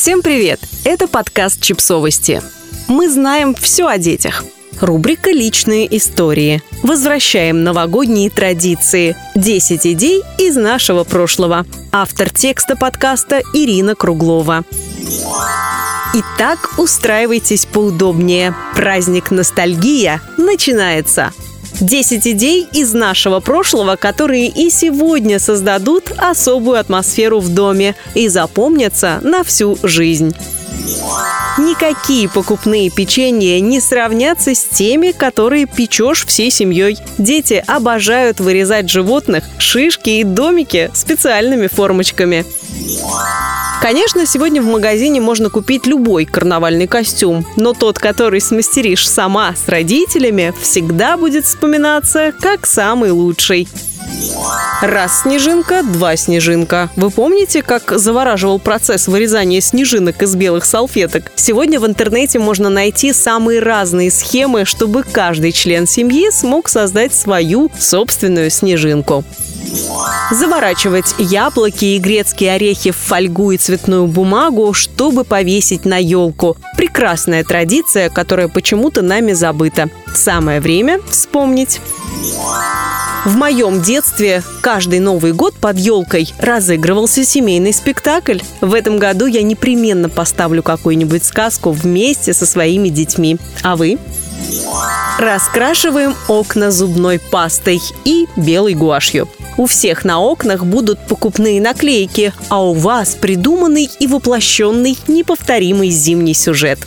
Всем привет! Это подкаст «Чипсовости». Мы знаем все о детях. Рубрика «Личные истории». Возвращаем новогодние традиции. 10 идей из нашего прошлого. Автор текста подкаста Ирина Круглова. Итак, устраивайтесь поудобнее. Праздник «Ностальгия» начинается. 10 идей из нашего прошлого, которые и сегодня создадут особую атмосферу в доме и запомнятся на всю жизнь. Никакие покупные печенья не сравнятся с теми, которые печешь всей семьей. Дети обожают вырезать животных, шишки и домики специальными формочками. Конечно, сегодня в магазине можно купить любой карнавальный костюм, но тот, который смастеришь сама с родителями, всегда будет вспоминаться как самый лучший. Раз снежинка, два снежинка. Вы помните, как завораживал процесс вырезания снежинок из белых салфеток? Сегодня в интернете можно найти самые разные схемы, чтобы каждый член семьи смог создать свою собственную снежинку. Заворачивать яблоки и грецкие орехи в фольгу и цветную бумагу, чтобы повесить на елку. Прекрасная традиция, которая почему-то нами забыта. Самое время вспомнить. В моем детстве каждый Новый год под елкой разыгрывался семейный спектакль. В этом году я непременно поставлю какую-нибудь сказку вместе со своими детьми. А вы? Раскрашиваем окна зубной пастой и белой гуашью. У всех на окнах будут покупные наклейки, а у вас придуманный и воплощенный неповторимый зимний сюжет.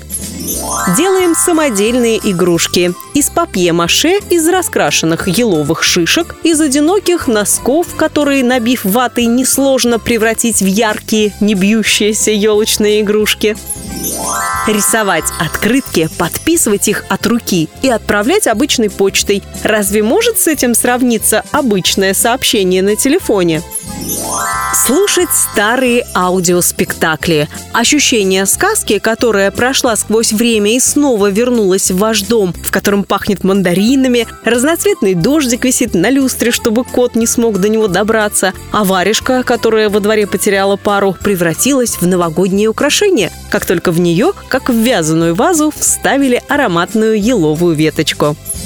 Делаем самодельные игрушки из папье-маше, из раскрашенных еловых шишек, из одиноких носков, которые, набив ватой, несложно превратить в яркие, не бьющиеся елочные игрушки. Рисовать открытки, подписывать их от руки и отправлять обычной почтой. Разве может с этим сравниться обычное сообщение на телефоне? Слушать старые аудиоспектакли. Ощущение сказки, которая прошла сквозь время и снова вернулась в ваш дом, в котором пахнет мандаринами, разноцветный дождик висит на люстре, чтобы кот не смог до него добраться, а варежка, которая во дворе потеряла пару, превратилась в новогоднее украшение, как только в нее, как в вязаную вазу, вставили ароматную еловую веточку.